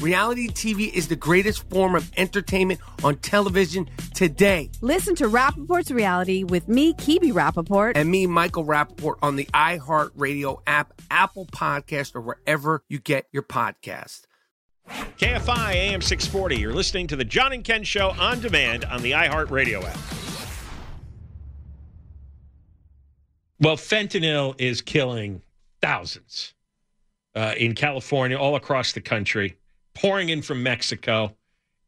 Reality TV is the greatest form of entertainment on television today. Listen to Rapaport's reality with me, Kibi Rapaport. And me, Michael Rapaport, on the iHeartRadio app, Apple Podcast, or wherever you get your podcast. KFI AM 640. You're listening to the John and Ken Show on demand on the iHeartRadio app. Well, fentanyl is killing thousands uh, in California, all across the country, pouring in from Mexico,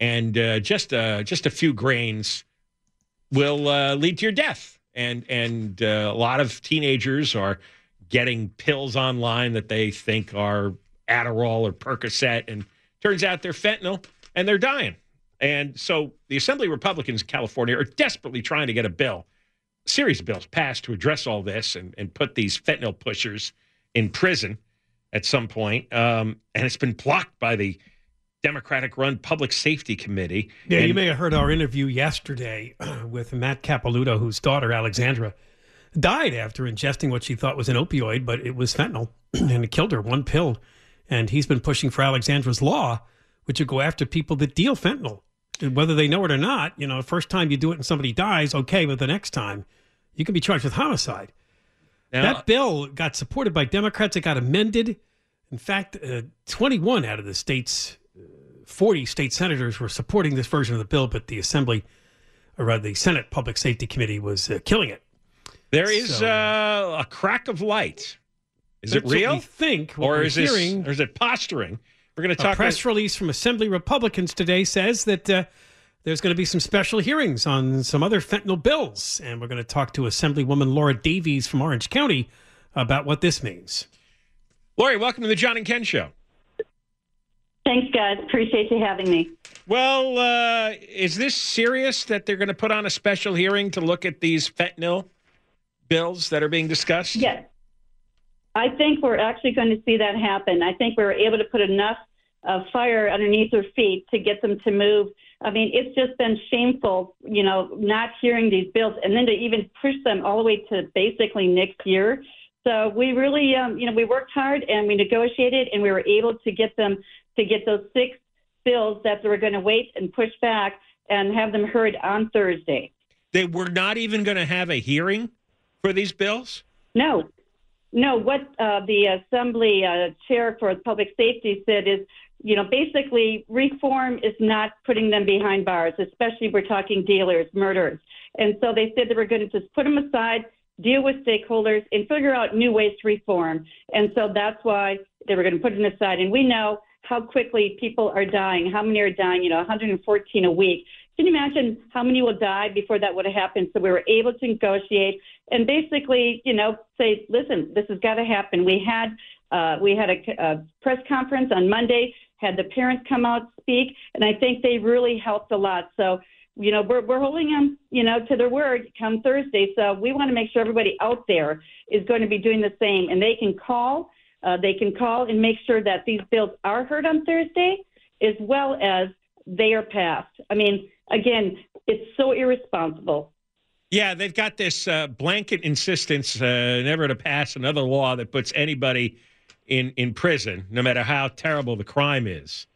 and uh, just uh, just a few grains will uh, lead to your death. And and uh, a lot of teenagers are getting pills online that they think are Adderall or Percocet, and Turns out they're fentanyl and they're dying. And so the Assembly Republicans in California are desperately trying to get a bill, series of bills passed to address all this and, and put these fentanyl pushers in prison at some point. Um, and it's been blocked by the Democratic run Public Safety Committee. Yeah, and, you may have heard our interview yesterday with Matt Capelouto, whose daughter, Alexandra, died after ingesting what she thought was an opioid, but it was fentanyl and it killed her. One pill and he's been pushing for Alexandra's law, which would go after people that deal fentanyl. And whether they know it or not, you know, first time you do it and somebody dies, okay, but the next time you can be charged with homicide. Now, that bill got supported by Democrats. It got amended. In fact, uh, 21 out of the state's 40 state senators were supporting this version of the bill, but the Assembly, or rather the Senate Public Safety Committee, was uh, killing it. There is so, uh, a crack of light is it real? think, or is hearing, this, or is it posturing? We're going to talk. A press about... release from Assembly Republicans today says that uh, there's going to be some special hearings on some other fentanyl bills, and we're going to talk to Assemblywoman Laura Davies from Orange County about what this means. Laurie, welcome to the John and Ken Show. Thanks, guys. Appreciate you having me. Well, uh, is this serious that they're going to put on a special hearing to look at these fentanyl bills that are being discussed? Yes. I think we're actually going to see that happen. I think we were able to put enough uh, fire underneath their feet to get them to move. I mean, it's just been shameful, you know, not hearing these bills and then to even push them all the way to basically next year. So we really, um, you know, we worked hard and we negotiated and we were able to get them to get those six bills that they were going to wait and push back and have them heard on Thursday. They were not even going to have a hearing for these bills? No, no, what uh, the assembly uh, chair for public safety said is, you know, basically reform is not putting them behind bars, especially we're talking dealers, murderers. And so they said they were going to just put them aside, deal with stakeholders, and figure out new ways to reform. And so that's why they were going to put them aside. And we know how quickly people are dying, how many are dying, you know, 114 a week. Can you imagine how many will die before that would have happened? So we were able to negotiate and basically, you know, say, listen, this has got to happen. We had uh, we had a, a press conference on Monday, had the parents come out speak, and I think they really helped a lot. So you know, we're, we're holding them, you know, to their word come Thursday. So we want to make sure everybody out there is going to be doing the same. And they can call, uh, they can call and make sure that these bills are heard on Thursday as well as they are passed. I mean, again, it's so irresponsible. Yeah, they've got this uh, blanket insistence uh, never to pass another law that puts anybody in, in prison, no matter how terrible the crime is.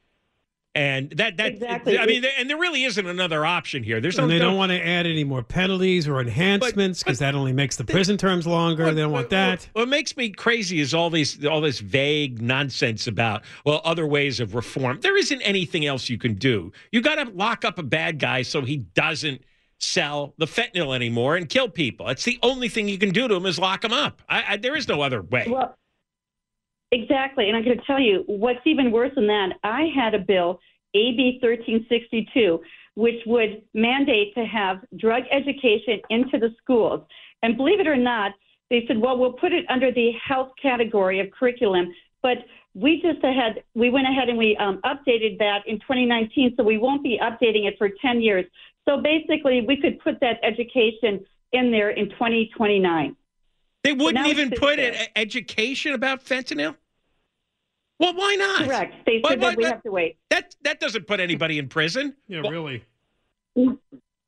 And that that exactly. I mean, and there really isn't another option here. There's and no, they don't want to add any more penalties or enhancements because that only makes the prison terms longer. What, they don't want that. What, what makes me crazy is all these all this vague nonsense about well other ways of reform. There isn't anything else you can do. You got to lock up a bad guy so he doesn't sell the fentanyl anymore and kill people. It's the only thing you can do to him is lock him up. I, I, there is no other way. Well, exactly. And I'm going to tell you what's even worse than that. I had a bill AB 1362, which would mandate to have drug education into the schools. And believe it or not, they said, well, we'll put it under the health category of curriculum. But we just had, we went ahead and we um, updated that in 2019, so we won't be updating it for 10 years. So basically, we could put that education in there in 2029. They wouldn't even put an education about fentanyl? Well, why not? Correct. They said why, that we that, have to wait. That that doesn't put anybody in prison. Yeah, well, really. No,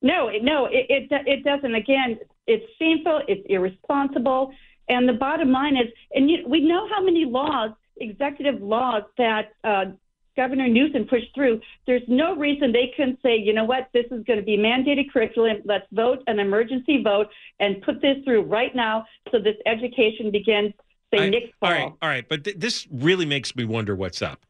no, it, it it doesn't. Again, it's shameful. It's irresponsible. And the bottom line is, and you, we know how many laws, executive laws that uh, Governor Newsom pushed through. There's no reason they couldn't say, you know what, this is going to be mandated curriculum. Let's vote an emergency vote and put this through right now so this education begins say I, next fall. All right, all right, but th- this really makes me wonder what's up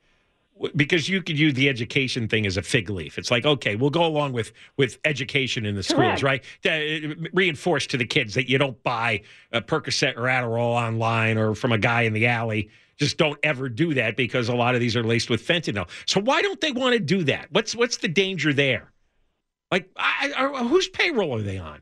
because you could use the education thing as a fig leaf. It's like, okay, we'll go along with with education in the schools, right? To, uh, reinforce to the kids that you don't buy a Percocet or Adderall online or from a guy in the alley. Just don't ever do that because a lot of these are laced with fentanyl. So why don't they want to do that? What's what's the danger there? Like, I, I, whose payroll are they on?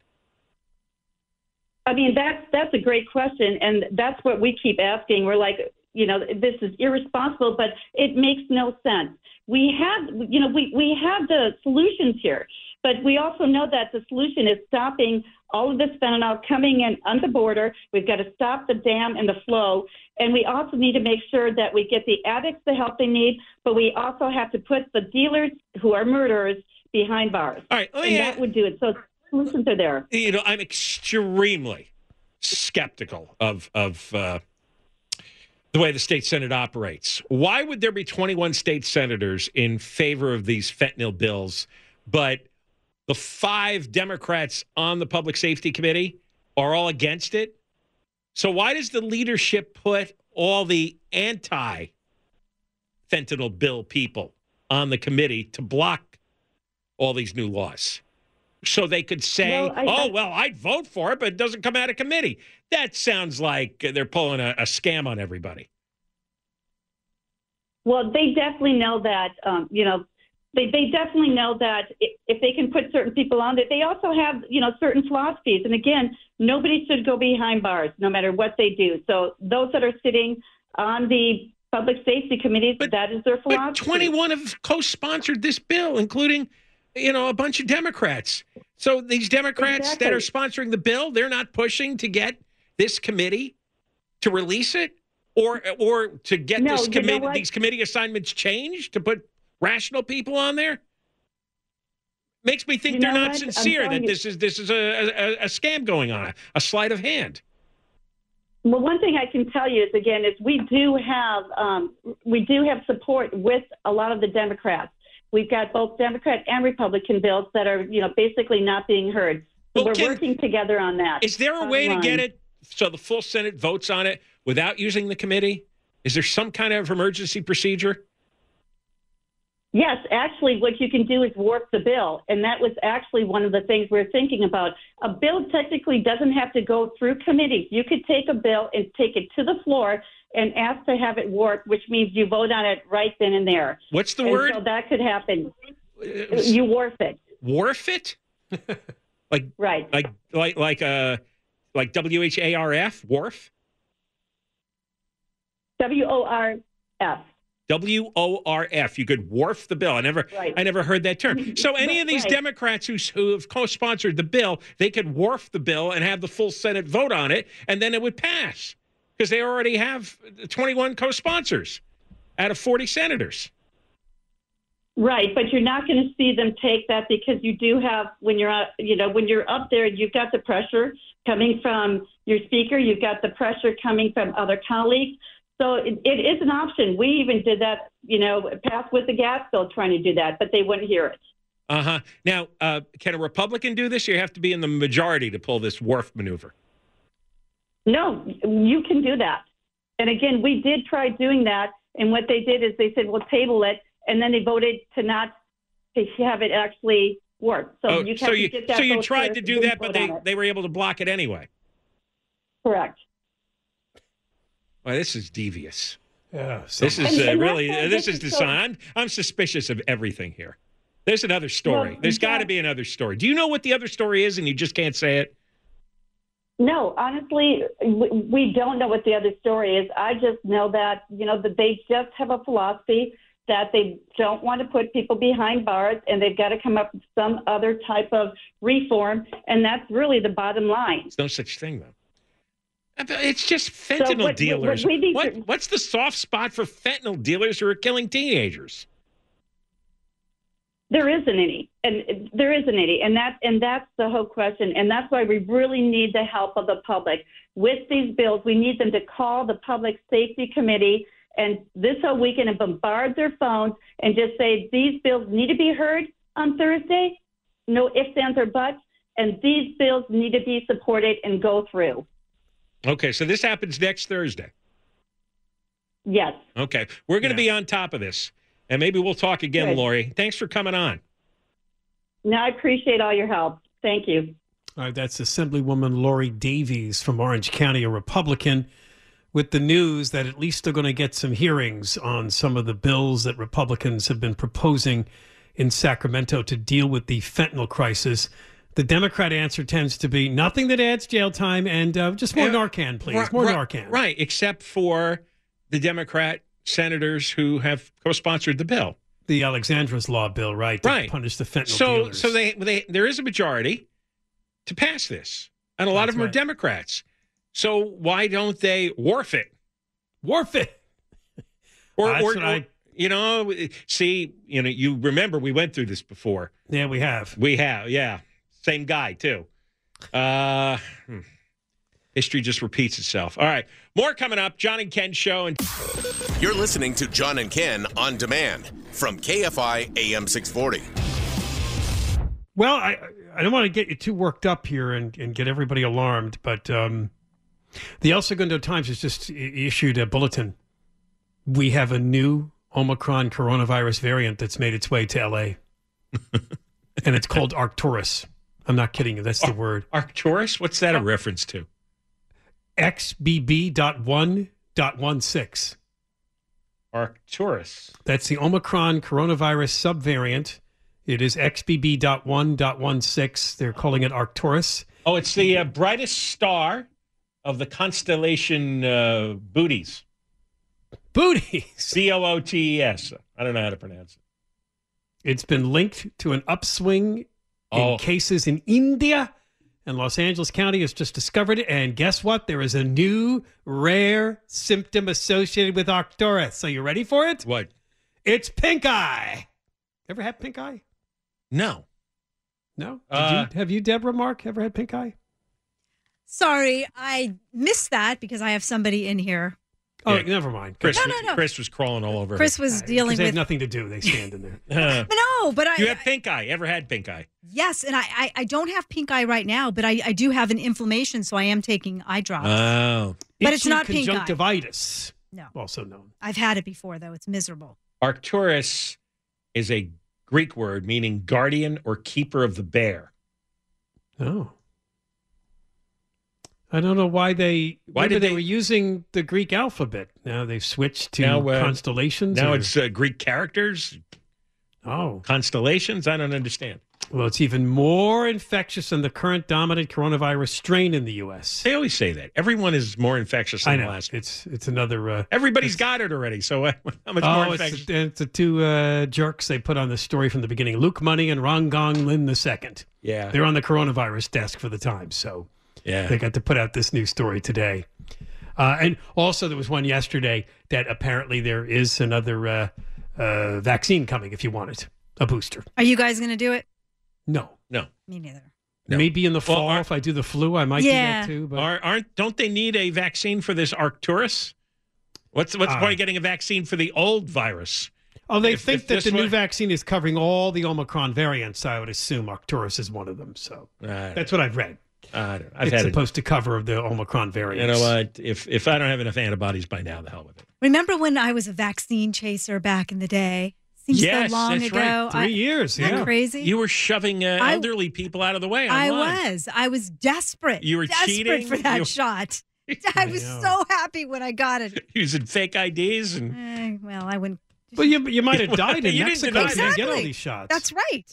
I mean, that's that's a great question, and that's what we keep asking. We're like, you know, this is irresponsible, but it makes no sense. We have, you know, we we have the solutions here, but we also know that the solution is stopping all of this fentanyl coming in on the border. We've got to stop the dam and the flow, and we also need to make sure that we get the addicts the help they need, but we also have to put the dealers who are murderers behind bars. All right, Oh, and that would do it. So solutions are there. You know, I'm extremely skeptical of of uh, the way the state senate operates. Why would there be 21 state senators in favor of these fentanyl bills, but the five Democrats on the public safety committee are all against it? So why does the leadership put all the anti fentanyl bill people on the committee to block all these new laws? so they could say, well, I, "Oh, well, I'd vote for it, but it doesn't come out of committee." That sounds like they're pulling a, a scam on everybody. Well, they definitely know that. Um, you know, they they definitely know that if they can put certain people on, that they also have you know certain philosophies. And again, nobody should go behind bars, no matter what they do. So those that are sitting on the public safety committees, but, that is their philosophy. But 21 have co-sponsored this bill, including you know, a bunch of Democrats. So these Democrats exactly. that are sponsoring the bill, they're not pushing to get this committee to release it or or to get no, this committee these committee assignments changed to put rational people on there. Makes me think you they're not what? sincere that this is this is a, a, a scam going on, a sleight of hand. Well, one thing I can tell you is again is we do have um, we do have support with a lot of the Democrats. We've got both Democrat and Republican bills that are, you know, basically not being heard. So well, we're can, working together on that. Is there a way to get it so the full Senate votes on it without using the committee? Is there some kind of emergency procedure? Yes, actually, what you can do is warp the bill. And that was actually one of the things we are thinking about. A bill technically doesn't have to go through committees. You could take a bill and take it to the floor and ask to have it warped, which means you vote on it right then and there. What's the and word? So that could happen. You warp it. Warf it? like right. Like like like uh like W H A R F? Wharf? W O R F. W O R F. You could wharf the bill. I never, Right. I never heard that term. So any of these Right. Democrats who who have co-sponsored the bill, they could wharf the bill and have the full Senate vote on it, and then it would pass because they already have 21 co-sponsors out of 40 senators. Right, but you're not going to see them take that because you do have when you're you know when you're up there, you've got the pressure coming from your speaker, you've got the pressure coming from other colleagues. So it, it is an option. We even did that, you know, pass with the gas bill trying to do that, but they wouldn't hear it. Uh huh. Now, uh, can a Republican do this? You have to be in the majority to pull this wharf maneuver. No, you can do that. And again, we did try doing that, and what they did is they said, "We'll table it," and then they voted to not to have it actually work. So oh, you so you get that so you tried to do that, but they they were able to block it anyway. correct. Well, this is devious. Yeah, This is And- uh, and really why this this is designed. design. I'm, I'm suspicious of everything here. There's another story. Well, There's got to be another story. Do you know what the other story is, and you just can't say it? No, honestly, we, we don't know what the other story is. I just know that you know that they just have a philosophy that they don't want to put people behind bars, and they've got to come up with some other type of reform, and that's really the bottom line. There's no such thing, though. It's just fentanyl what- what- dealers. what What, to- what's the soft spot for fentanyl dealers who are killing teenagers? There isn't any, and there isn't any, and that and that's the whole question, and that's why we really need the help of the public with these bills. We need them to call the Public Safety Committee and this whole weekend and bombard their phones and just say these bills need to be heard on Thursday, no ifs, ands, or buts, and these bills need to be supported and go through. Okay, so this happens next Thursday. Yes. Okay, we're going to be on top of this, and maybe we'll talk again, Good. Laurie. Thanks for coming on. Now I appreciate all your help. Thank you. All right, that's Assemblywoman Laurie Davies from Orange County, a Republican, with the news that at least they're going to get some hearings on some of the bills that Republicans have been proposing in Sacramento to deal with the fentanyl crisis. The Democrat answer tends to be nothing that adds jail time and uh, just more Yeah. Narcan, please. Right, more right, Narcan. Right, except for the Democrat senators who have co-sponsored the bill. The Alexandra's Law bill, right? To Right. punish the fentanyl So, dealers. so they, they there is a majority to pass this, and a lot That's of them are. Democrats. So why don't they wharf it? Wharf it. Or, or, or- I- you know, see, you know, you remember we went through this before. Yeah, we have. We have, yeah, same guy too. Uh, hmm. history just repeats itself. All right, more coming up. John and Ken show and. You're listening to John and Ken on demand from KFI AM 640. Well, I I don't want to get you too worked up here and, and get everybody alarmed, but um, the El Segundo Times has just issued a bulletin. We have a new Omicron coronavirus variant that's made its way to LA, and it's called Arcturus. I'm not kidding you. That's the word. Arcturus? What's that a reference to? XBB.1.16. Arcturus. That's the Omicron coronavirus subvariant. It is XBB.1.16. They're calling it Arcturus. Oh, it's the uh, brightest star of the constellation uh, Booties. Booties. B O O T E S. I don't know how to pronounce it. It's been linked to an upswing in Oh. cases in India, and Los Angeles County has just discovered it. And guess what? There is a new rare symptom associated with Arcturus. So you ready for it? What? It's pink eye. Ever had pink eye? No. No. Did Uh, you, have you, Deborah Mark, ever had pink eye? Sorry, I missed that because I have somebody in here. Oh, Yeah. never mind. Chris, No, no, no. Chris was crawling all over. Chris her. was dealing Because they have with. nothing to do. They stand in there. Uh, no, No, but I You have pink eye. Ever had pink eye? yes, and I, I I don't have pink eye right now, but I I do have an inflammation, so I am taking eye drops. Oh. But it's Itchy not pink eye. conjunctivitis. No. Also known. I've had it before though. It's miserable. Arcturus is a Greek word meaning guardian or keeper of the bear. Oh. I don't know why they. Why did they, they- were using the Greek alphabet? Now they've switched to Now, uh, constellations. Now or- it's uh, Greek characters, oh, constellations. I don't understand. well, it's even more infectious than the current dominant coronavirus strain in the U.S. They always say that. Everyone is more infectious than I the know last. it's it's another. Uh, Everybody's got it already. So uh, how much more oh, infectious? it's the, it's the two uh, jerks they put on the story from the beginning: Luke Money and Rong-Gong Lin the second. Yeah. they're on the coronavirus desk for the time. so Yeah. they got to put out this new story today. Uh, and also, there was one yesterday that apparently there is another uh, uh, vaccine coming if you want it, a booster. Are you guys going to do it? No, no. Me neither. Maybe in the Well, fall aren't- if I do the flu, I might Yeah. do that too. But Aren't, aren't don't they need a vaccine for this Arcturus? What's what's the point of getting a vaccine for the old virus? oh, they If- think if that this the new one- vaccine is covering all the Omicron variants. I would assume Arcturus is one of them. So I don't that's what I've read. I don't know. I've it's had it. supposed to cover the Omicron variant. You know what? If if I don't have enough antibodies by now, the hell with it. Remember when I was a vaccine chaser back in the day? Seems yes, so long that's ago. right. Three I- years, Isn't that yeah. crazy? You were shoving uh, I- elderly people out of the way. I was. I was desperate. You were desperate cheating? for that You- shot. I was know. so happy when I got it. using fake IDs and Eh, well, I wouldn't. Well, you you might have died in You didn't Mexico you didn't get all these shots. That's right.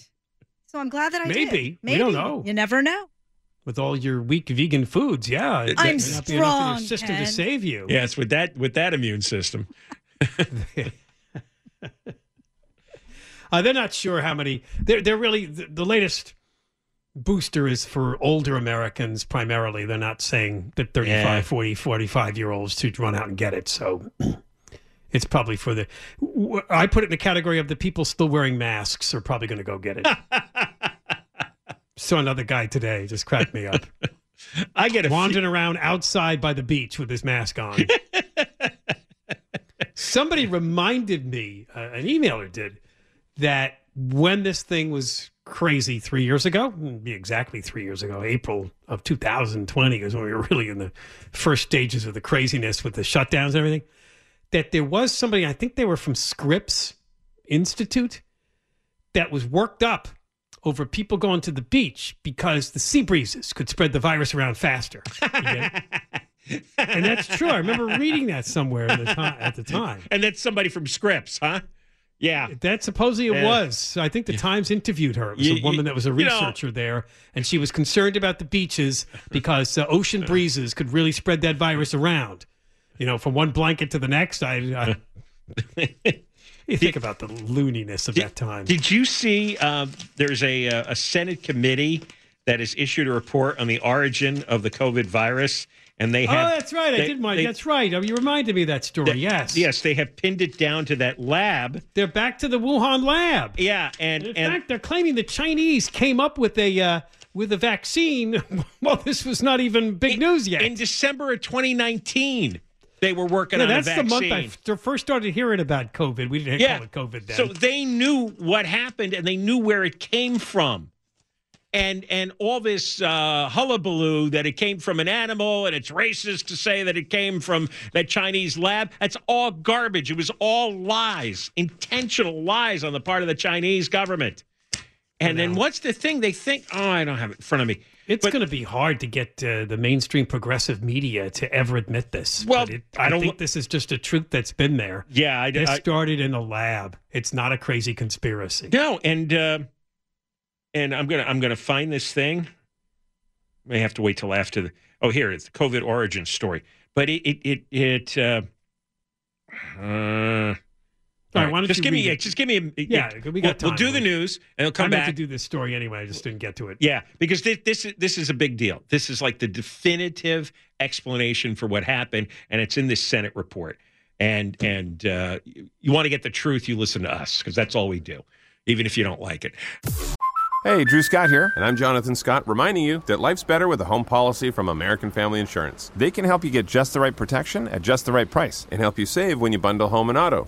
So I'm glad that I did. Maybe. We Maybe. don't know. You never know. With all your weak vegan foods. Yeah, it I'm may not be enough in your strong, system Ken. to save you. yes, with that with that immune system. Uh, they're not sure how many. They're they're really the, the latest booster is for older Americans primarily. They're not saying that 35, Yeah. 40, 45 year olds to run out and get it. So it's probably for the. I put it in the category of the people still wearing masks are probably going to go get it. Saw another guy today, just cracked me up. I get a wandering around outside by the beach with his mask on. Somebody reminded me, uh, an emailer did, that when this thing was crazy three years ago, be exactly three years ago, April of 2020 is when we were really in the first stages of the craziness with the shutdowns and everything, that there was somebody, I think they were from Scripps Institute, that was worked up over people going to the beach because the sea breezes could spread the virus around faster. You get it? and that's true. I remember reading that somewhere at the time. At the time. And that's somebody from Scripps, huh? Yeah. That supposedly it Yeah. was. I think the Times interviewed her. It was You- a woman you- that was a you know- researcher there, and she was concerned about the beaches because uh, ocean breezes could really spread that virus around. You know, from one blanket to the next. I, I you think about the looniness of that time. Did you see? Uh, there's a uh, a Senate committee that has issued a report on the origin of the COVID virus, and they oh, that's right. I did my. they- that's right. Oh, you reminded me of that story. they- yes. Yes, they have pinned it down to that lab. They're back to the Wuhan lab. Yeah, and In and fact, they're claiming the Chinese came up with a uh, with a vaccine. well, this was not even big news yet. in December of 2019, they were working Yeah, on that's the month I f- first started hearing about COVID. We didn't yeah. call it COVID then. So they knew what happened and they knew where it came from. And and all this uh, hullabaloo that it came from an animal and it's racist to say that it came from that Chinese lab. That's all garbage. It was all lies, intentional lies on the part of the Chinese government. And then what's the thing they think? Oh, I don't have it in front of me. It's going to be hard to get uh, the mainstream progressive media to ever admit this. Well, it, I I, don't- think this is just a truth that's been there. Yeah, I, It I, started in a lab. It's not a crazy conspiracy. No, and uh, and I'm gonna I'm gonna find this thing. May have to wait till after the. Oh, here it's the COVID origin story. But it it it. it uh, All all right, why don't just you give me read yeah, it? just give me a, Yeah, we got we'll, we'll do the news and it'll come I back. meant to do this story anyway. I just didn't get to it. Yeah, because this this is this is a big deal. This is like the definitive explanation for what happened, and it's in this Senate report. And and uh, you, you want to get the truth, you listen to us because that's all we do, even if you don't like it. Hey, Drew Scott here, and I'm Jonathan Scott, reminding you that life's better with a home policy from American Family Insurance. They can help you get just the right protection at just the right price and help you save when you bundle home and auto.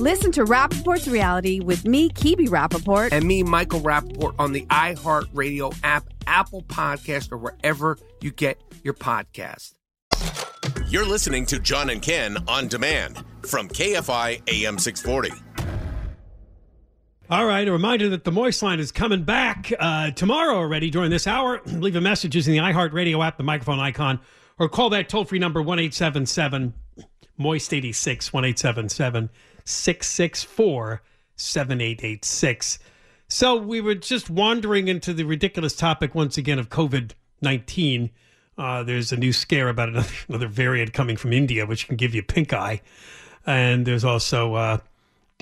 Listen to Rapaport's reality with me, Kibi Rapaport. And me, Michael Rapaport, on the iHeartRadio app, Apple Podcast, or wherever you get your podcast. You're listening to John and Ken on demand from KFI AM 640. All right, a reminder that the Moist Line is coming back uh, tomorrow already during this hour. Leave a message using the iHeartRadio app, the microphone icon, or call that toll free number 1 877 Moist 86 1 877 664 7886. So we were just wandering into the ridiculous topic once again of COVID 19. Uh, there's a new scare about another, another variant coming from India, which can give you pink eye. And there's also uh,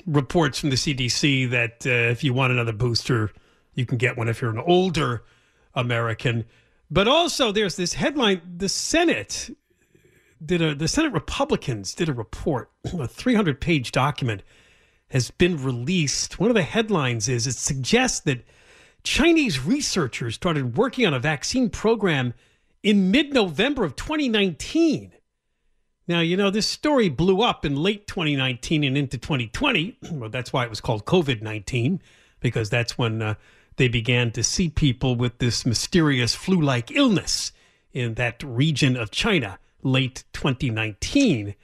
reports from the CDC that uh, if you want another booster, you can get one if you're an older American. But also, there's this headline: the Senate did a the Senate Republicans did a report, a 300 page document has been released. One of the headlines is it suggests that Chinese researchers started working on a vaccine program in mid November of 2019. Now, you know, this story blew up in late 2019 and into 2020. Well, that's why it was called COVID 19, because that's when uh, they began to see people with this mysterious flu like illness in that region of China, late 2019.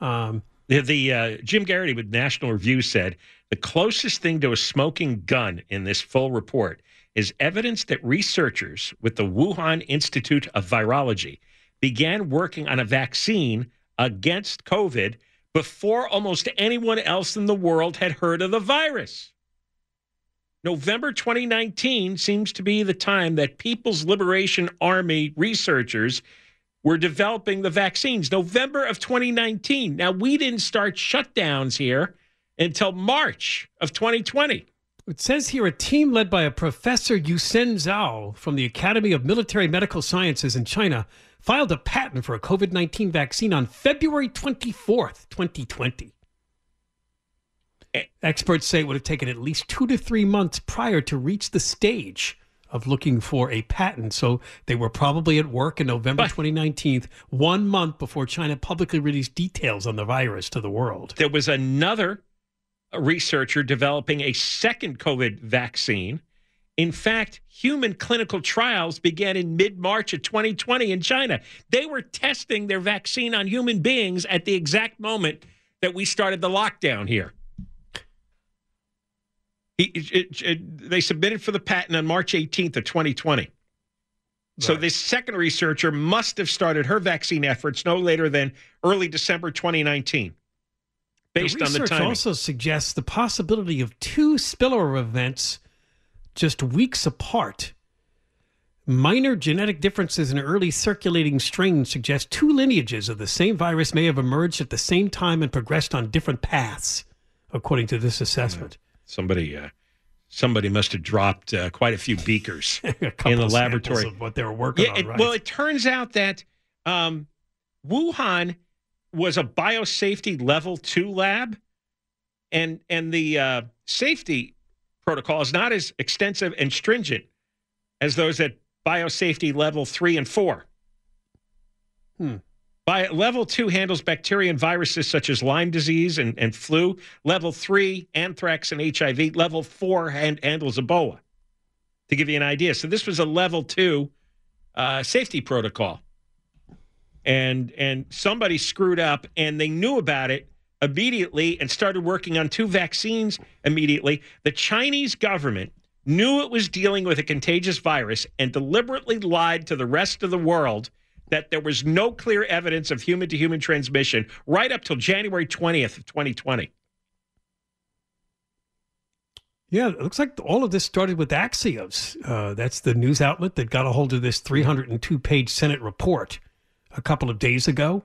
Um, The, the uh, Jim Geraghty with National Review said the closest thing to a smoking gun in this full report is evidence that researchers with the Wuhan Institute of Virology began working on a vaccine against COVID before almost anyone else in the world had heard of the virus. November 2019 seems to be the time that People's Liberation Army researchers were developing the vaccines. November of 2019. Now, we didn't start shutdowns here until March of 2020. It says here a team led by a Professor Yusen Zhou from the Academy of Military Medical Sciences in China filed a patent for a COVID 19 vaccine on February 24th, 2020. Eh. Experts say it would have taken at least two to three months prior to reach the stage of looking for a patent. So they were probably at work in November 2019, one month before China publicly released details on the virus to the world. There was another researcher developing a second COVID vaccine. In fact, human clinical trials began in mid March of 2020 in China. They were testing their vaccine on human beings at the exact moment that we started the lockdown here. He, it, it, they submitted for the patent on March 18th of 2020. So this second researcher must have started her vaccine efforts no later than early December 2019, based the on the timing. also suggests the possibility of two spillover events just weeks apart. Minor genetic differences in early circulating strains suggest two lineages of the same virus may have emerged at the same time and progressed on different paths, according to this assessment. Somebody, uh, somebody must have dropped uh, quite a few beakers couple in the laboratory of what they were working yeah, on, it- right? Well, it turns out that um, Wuhan was a biosafety level two lab, and and the uh, safety protocol is not as extensive and stringent as those at biosafety level three and four. Hmm. By level two handles bacteria and viruses such as Lyme disease and, and flu. Level three, anthrax and HIV. Level four hand, handles Ebola. To give you an idea, so this was a level two uh, safety protocol, and and somebody screwed up, and they knew about it immediately and started working on two vaccines immediately. The Chinese government knew it was dealing with a contagious virus and deliberately lied to the rest of the world that there was no clear evidence of human to human transmission right up till January 20th of 2020. Yeah, it looks like all of this started with Axios. Uh, that's the news outlet that got a hold of this 302 page Senate report a couple of days ago.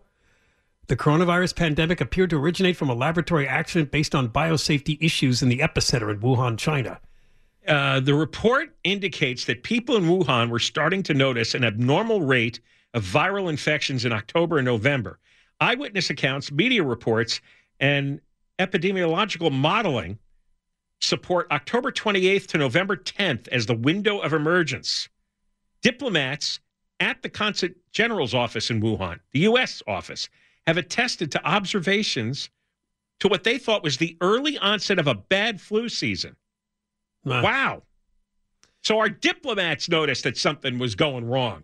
The coronavirus pandemic appeared to originate from a laboratory accident based on biosafety issues in the epicenter in Wuhan, China. Uh, the report indicates that people in Wuhan were starting to notice an abnormal rate of viral infections in October and November. Eyewitness accounts, media reports, and epidemiological modeling support October 28th to November 10th as the window of emergence. Diplomats at the Consul General's office in Wuhan, the U.S. office, have attested to observations to what they thought was the early onset of a bad flu season. Wow. So our diplomats noticed that something was going wrong.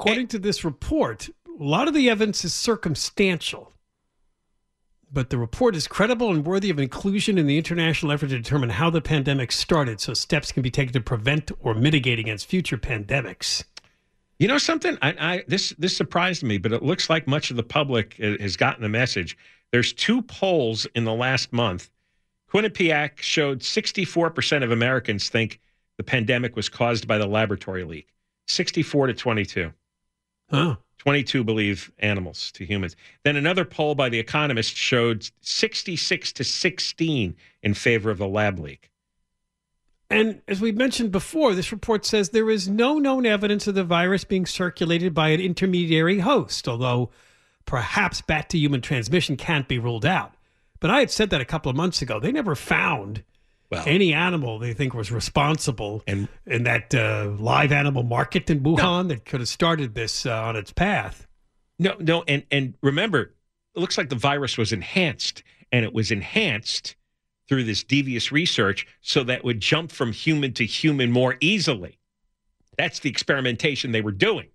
According to this report, a lot of the evidence is circumstantial, but the report is credible and worthy of inclusion in the international effort to determine how the pandemic started so steps can be taken to prevent or mitigate against future pandemics. You know something? I, I this this surprised me, but it looks like much of the public uh, has gotten the message. There's two polls in the last month. Quinnipiac showed 64% of Americans think the pandemic was caused by the laboratory leak. 64 to 22. Oh. 22 believe animals to humans. Then another poll by The Economist showed 66 to 16 in favor of the lab leak. And as we mentioned before, this report says there is no known evidence of the virus being circulated by an intermediary host, although perhaps bat to human transmission can't be ruled out. But I had said that a couple of months ago. They never found any animal they think was responsible and, in that uh, live animal market in Wuhan that could have started this uh, on its path. No, no, and and remember, it looks like the virus was enhanced, and it was enhanced through this devious research so that it would jump from human to human more easily. That's the experimentation they were doing.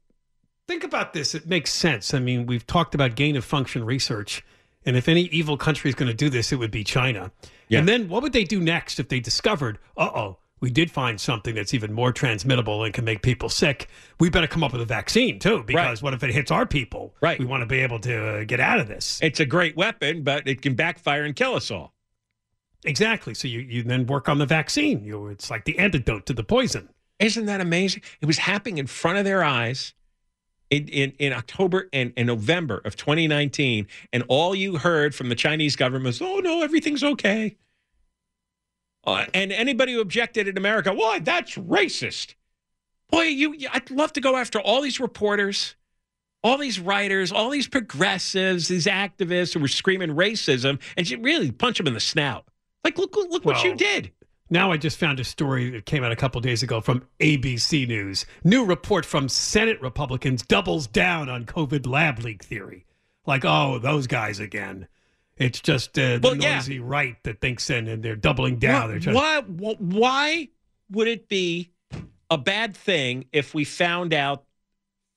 Think about this. It makes sense. I mean, we've talked about gain of function research. And if any evil country is going to do this, it would be China. And then what would they do next if they discovered, uh oh, we did find something that's even more transmittable and can make people sick? We better come up with a vaccine too, because what if it hits our people? Right. We want to be able to uh, get out of this. It's a great weapon, but it can backfire and kill us all. Exactly. So you, you then work on the vaccine. You, it's like the antidote to the poison. Isn't that amazing? It was happening in front of their eyes in, in, in October and, November of 2019. And all you heard from the Chinese government was, oh, no, everything's okay. Uh, and anybody who objected in America, why, that's racist. Boy, you, I'd love to go after all these reporters, all these writers, all these progressives, these activists who were screaming racism, and really punch them in the snout. Like, look, look, look what you did. Now I just found a story that came out a couple days ago from ABC News. New report from Senate Republicans doubles down on COVID lab leak theory. Like, oh, those guys again. It's just uh, the Well, yeah. noisy right that thinks in, and they're doubling down. They're trying why, why would it be a bad thing if we found out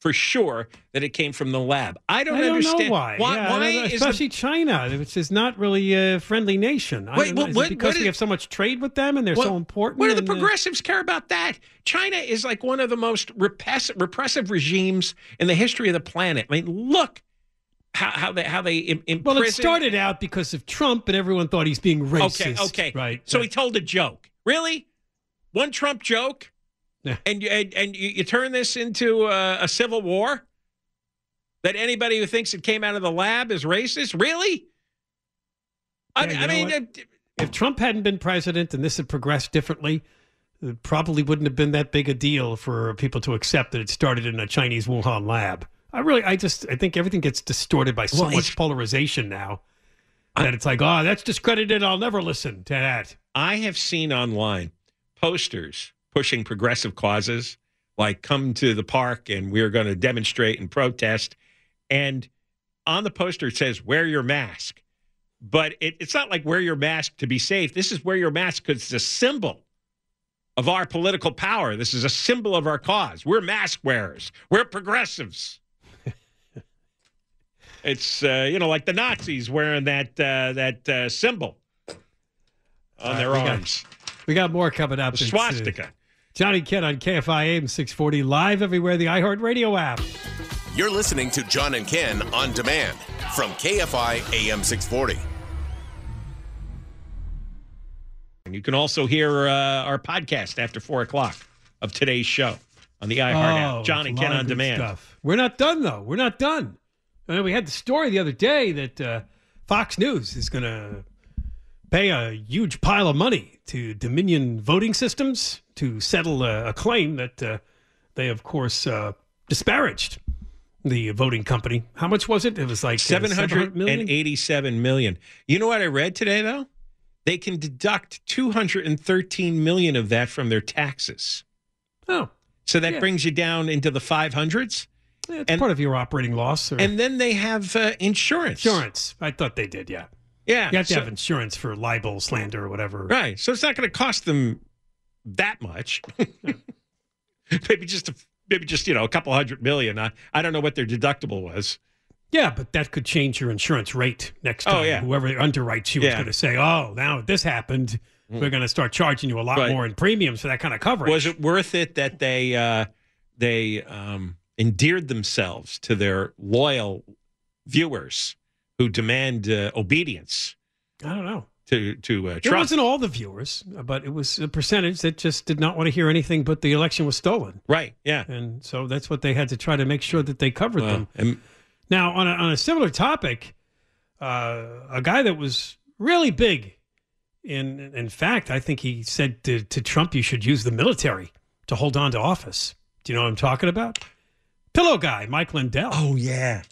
for sure that it came from the lab? I don't, I don't understand know why. Why, Yeah, why know, is the especially China, which is not really a friendly nation. I Wait, don't know. what- Is what- because what we have so much trade with them and they're What- so important? What do the uh, progressives care about that? China is like one of the most repressive, repressive regimes in the history of the planet. I mean, look how, how they how they im- imprison. well, it started out because of Trump, and everyone thought he's being racist. Okay, okay, right. So he told a joke. Really, one Trump joke, Yeah. and you and, and you, you turn this into a, a civil war. That anybody who thinks it came out of the lab is racist. Really? I, Yeah, I mean, uh, if Trump hadn't been president and this had progressed differently, it probably wouldn't have been that big a deal for people to accept that it started in a Chinese Wuhan lab. I really, I just, I think everything gets distorted by so Well, much polarization now that it's like, oh, that's discredited. I'll never listen to that. I have seen online posters pushing progressive causes, like come to the park and we're going to demonstrate and protest. And on the poster it says, wear your mask. But it, it's not like wear your mask to be safe. This is wear your mask because it's a symbol of our political power. This is a symbol of our cause. We're mask wearers. We're progressives. it's uh, you know like the Nazis wearing that uh, that uh, symbol on right, their we got- arms. We got more coming up. The uh, swastika. Johnny Ken on KFI AM 640, live everywhere, the iHeartRadio app. You're listening to John and Ken on demand from KFI AM 640. And you can also hear uh, our podcast after four o'clock of today's show on the iHeart Oh, app. John and Ken on demand. Stuff. We're not done though. We're not done. Uh, we had the story the other day that uh, Fox News is going to pay a huge pile of money to Dominion Voting Systems to settle a, a claim that uh, they, of course, uh, disparaged the voting company. How much was it? It was like uh, Seven 700 hundred million? and. You know what I read today though? They can deduct two hundred and thirteen million of that from their taxes. Oh, so that yeah. brings you down into the five hundreds. Yeah, it's part of your operating loss. Or And then they have uh, insurance. insurance. I thought they did, yeah. Yeah, You have to so- have insurance for libel, slander, or whatever. Right. So it's not going to cost them that much. maybe just a, maybe just you know a couple hundred million. I I don't know what their deductible was. Yeah, but that could change your insurance rate next time. Oh, time. yeah. Whoever underwrites you is going to say, "Oh, now this happened. We're going to start charging you a lot Right. more in premiums for that kind of coverage." Was it worth it that they uh, they um, endeared themselves to their loyal viewers who demand uh, obedience I don't know. to to uh, It Trump? wasn't all the viewers, but it was a percentage that just did not want to hear anything but the election was stolen. Right. Yeah. And so that's what they had to try to make sure that they covered Well, them. and- Now, on a, on a similar topic, uh, a guy that was really big, in in fact, I think he said to, to Trump, "You should use the military to hold on to office." Do you know what I'm talking about? Pillow guy, Mike Lindell. Oh yeah.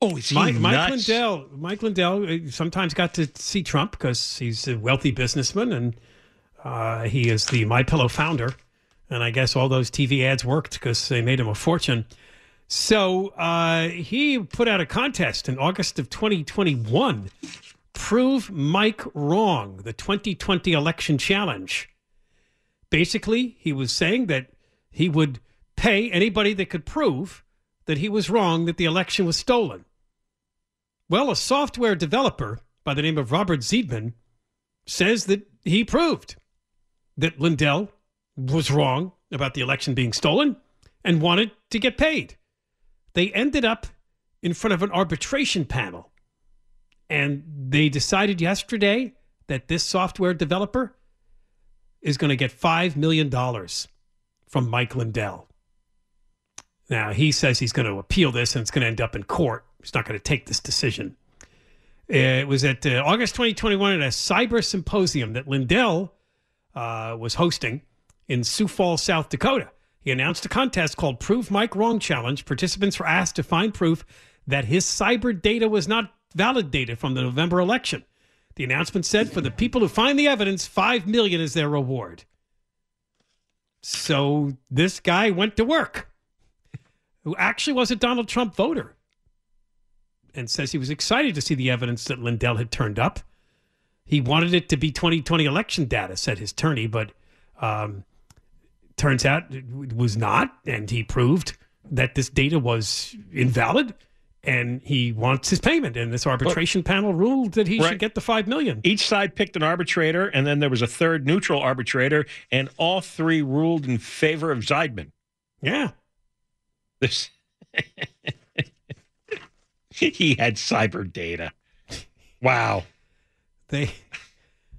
Oh, is he Mike, Mike? Lindell. Mike Lindell uh, sometimes got to see Trump because he's a wealthy businessman and uh, he is the My Pillow founder. And I guess all those TV ads worked because they made him a fortune. So uh, he put out a contest in August of 2021. Prove Mike wrong, the 2020 election challenge. Basically, he was saying that he would pay anybody that could prove that he was wrong that the election was stolen. Well, a software developer by the name of Robert Zeidman says that he proved that Lindell was wrong about the election being stolen and wanted to get paid. They ended up in front of an arbitration panel. And they decided yesterday that this software developer is going to get $5 million from Mike Lindell. Now, he says he's going to appeal this and it's going to end up in court. He's not going to take this decision. It was at uh, August 2021 at a cyber symposium that Lindell uh, was hosting in Sioux Falls, South Dakota. He announced a contest called Prove Mike Wrong Challenge. Participants were asked to find proof that his cyber data was not valid data from the November election. The announcement said for the people who find the evidence, 5 million is their reward. So this guy went to work, who actually was a Donald Trump voter, and says he was excited to see the evidence that Lindell had turned up. He wanted it to be 2020 election data, said his attorney, but um, turns out it was not, and he proved that this data was invalid. And he wants his payment, and this arbitration panel ruled that he Right. should get the five million. Each side picked an arbitrator, and then there was a third neutral arbitrator, and all three ruled in favor of Zeidman. Yeah. This he had cyber data. Wow. They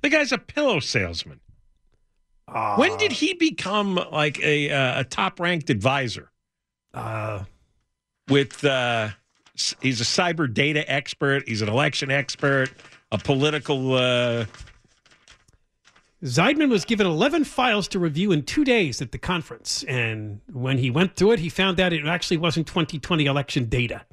the guy's a pillow salesman. when did he become like a uh, a top ranked advisor? Uh, with uh, he's a cyber data expert. He's an election expert. A political. Uh, Zeidman was given 11 files to review in two days at the conference. And when he went through it, he found out it actually wasn't 2020 election data.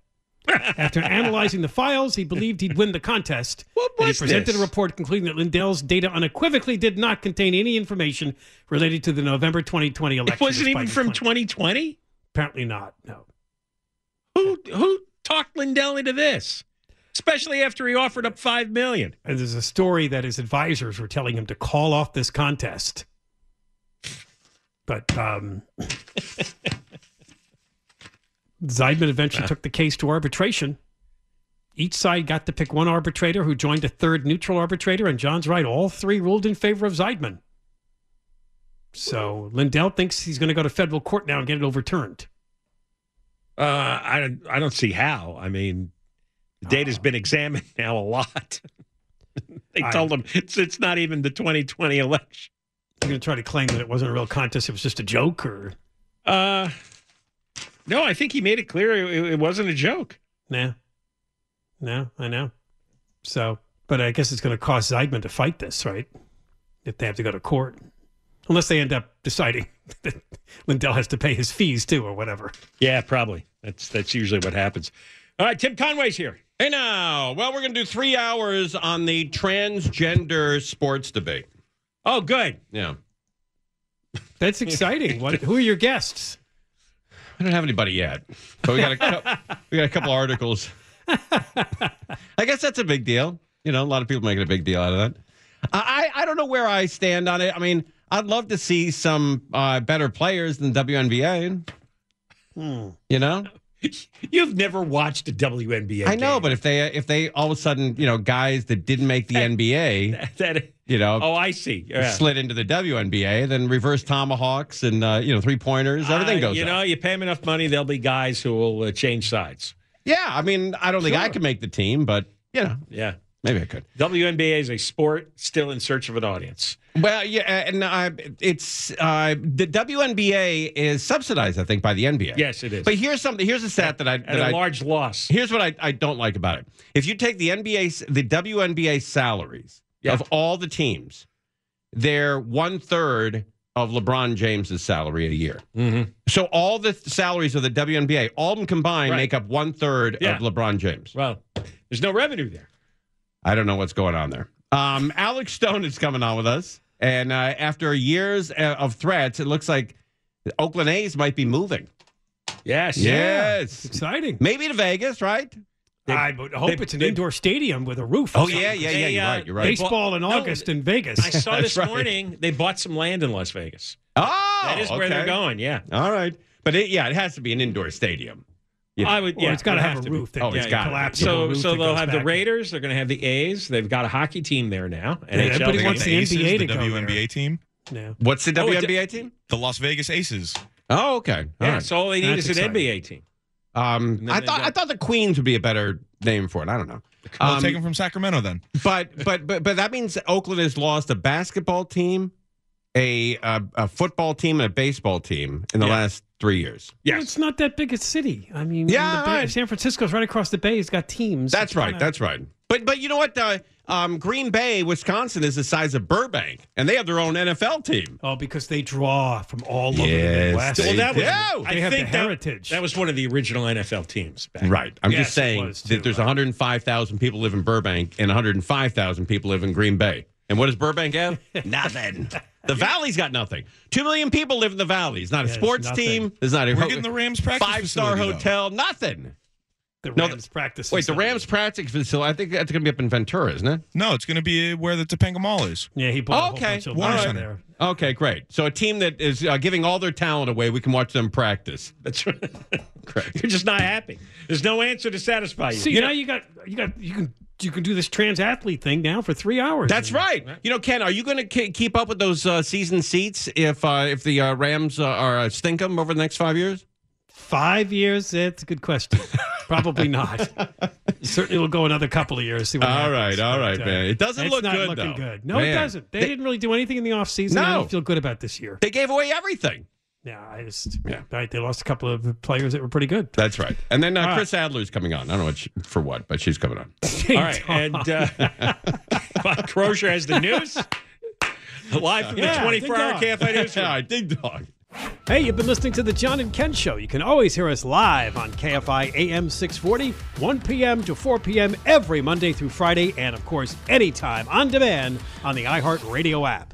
After analyzing the files, he believed he'd win the contest. and he presented this? a report concluding that Lindell's data unequivocally did not contain any information related to the November 2020 election. it wasn't even from 2020. Apparently not. No. Who who talked Lindell into this? Especially after he offered up five million. And there's a story that his advisors were telling him to call off this contest. But um, Zeidman eventually took the case to arbitration. Each side got to pick one arbitrator who joined a third neutral arbitrator, and John's right. All three ruled in favor of Zeidman. So Lindell thinks he's going to go to federal court now and get it overturned. Uh, I I don't see how. I mean, the data's been examined now a lot. they I- told him it's it's not even the 2020 election. You're going to try to claim that it wasn't a real contest; it was just a joke, or Uh, no, I think he made it clear it, it wasn't a joke. Nah. No, I know. So, but I guess it's going to cost Zeidman to fight this, right? If they have to go to court. Unless they end up deciding that Lindell has to pay his fees too or whatever. Yeah, probably. That's that's usually what happens. All right, Tim Conway's here. Hey now, well, we're going to do three hours on the transgender sports debate. Oh, good. Yeah. That's exciting. what, who are your guests? I don't have anybody yet, but we got a cou- we got a couple articles. I guess that's a big deal. You know, a lot of people making a big deal out of that. I I I don't know where I stand on it. I mean, I'd love to see some uh, better players than WNBA. You know, You've never watched a WNBA. I know, but if they if they all of a sudden you know guys that didn't make the NBA, that you know, oh, I see. Yeah. slid into the WNBA, then reverse tomahawks and uh, you know three pointers, everything Uh, goes. You up. know, you pay them enough money, there'll be guys who will uh, change sides. Yeah, I mean, I don't think I can make the team, but you know, Yeah. Maybe I could. WNBA is a sport still in search of an audience. Well, yeah, and uh, it's uh, the WNBA is subsidized, I think, by the NBA. Yes, it is. But here's something. Here's a stat that I At that a I, large loss. Here's what I, I don't like about it. If you take the NBA, the WNBA salaries of all the teams, they're one third of LeBron James's salary a year. Mm-hmm. So all the salaries of the WNBA, all of them combined, Right. make up one third Yeah. of LeBron James. Well, there's no revenue there. I don't know what's going on there. Um, Alex Stone is coming on with us, and uh, after years uh, of threats, it looks like the Oakland A's might be moving. Yes. Yes. Exciting. Maybe to Vegas, right? I hope they- it's an they- indoor stadium with a roof. or Oh, yeah, something. yeah, yeah. They, You're uh, right. You're right. Baseball in No, August in Vegas. I saw this right. morning they bought some land in Las Vegas. Oh, That is where they're going. Yeah. All right, but it, yeah, it has to be an indoor stadium. You know. I would. Well, Yeah, it's got to it'd have a roof. That, Oh, it's yeah, gotta be. collapsible So, so they'll goes have the. Raiders. They're going to have the A's. They've got a hockey team there now. Yeah, NHL everybody team. wants the Aces, NBA the to go there. WNBA team, No. What's the Oh, it's- WNBA team? the Las Vegas Aces. Oh, okay. All Yeah, right. so all they need That's is an. NBA team. Um, I thought got- I thought the Queens would be a better name for it. I don't know. Well, Um, take them from Sacramento then. but but but but that means Oakland has lost a basketball team, a a, a football team, and a baseball team in the Yeah. last three years. Well, it's not that big a city. I mean, Yeah, the Bay, right. San Francisco's right across the bay. It's got teams. That's It's right. kinda- That's right. But but you know what? Uh, um, Green Bay, Wisconsin is the size of Burbank, and they have their own NFL team. Oh, because they draw from all over Yes, the West. they Well, that was, do. They I have think the that- heritage. That, was one of the original NFL teams. Back Right. I'm Yes, just saying too, that there's right. 105,000 people live in Burbank and 105,000 people live in Green Bay. And what does Burbank have? nothing. The Valley's got nothing. Two million people live in the Valley. It's not a Yeah, it's sports nothing. team. There's not a We're getting the Rams practice five star facility, though. hotel. Nothing. the No, Rams practice. Wait, the facility. Rams practice facility. I think that's going to be up in Ventura, isn't it? No, it's going to be where the Topanga Mall is. Yeah, he bought a whole okay. bunch of Warner land Center. there. Okay, great. So a team that is uh, giving all their talent away, we can watch them practice. That's right. Correct. You're just not happy. There's no answer to satisfy you. See, You now you got you got you can you can do this trans athlete thing now for three hours. That's right. You know, Ken, are you going to k- keep up with those uh, season seats if uh, if the uh, Rams uh, are uh, stink them over the next five years? Five years? It's a good question. Probably not. Certainly will go another couple of years. See what All happens. right, all But, uh, man. It doesn't it's look not good, looking though. good. No, it Man. doesn't. They, They- didn't really do anything in the offseason. I No. don't feel good about this year. They gave away everything. Yeah, I just yeah. Right, they lost a couple of players that were pretty good. That's right. And then uh, All right. Chris Adler's coming on. I don't know what she, for what, but she's coming on. All right, and uh, Bob Crozier has the news live from Yeah, the 24 hour. KFI newsroom. Yeah, ding dong. Hey, you've been listening to the John and Ken Show. You can always hear us live on KFI AM 640, 1 p.m. to 4 p.m. every Monday through Friday, and of course, anytime on demand on the iHeartRadio app.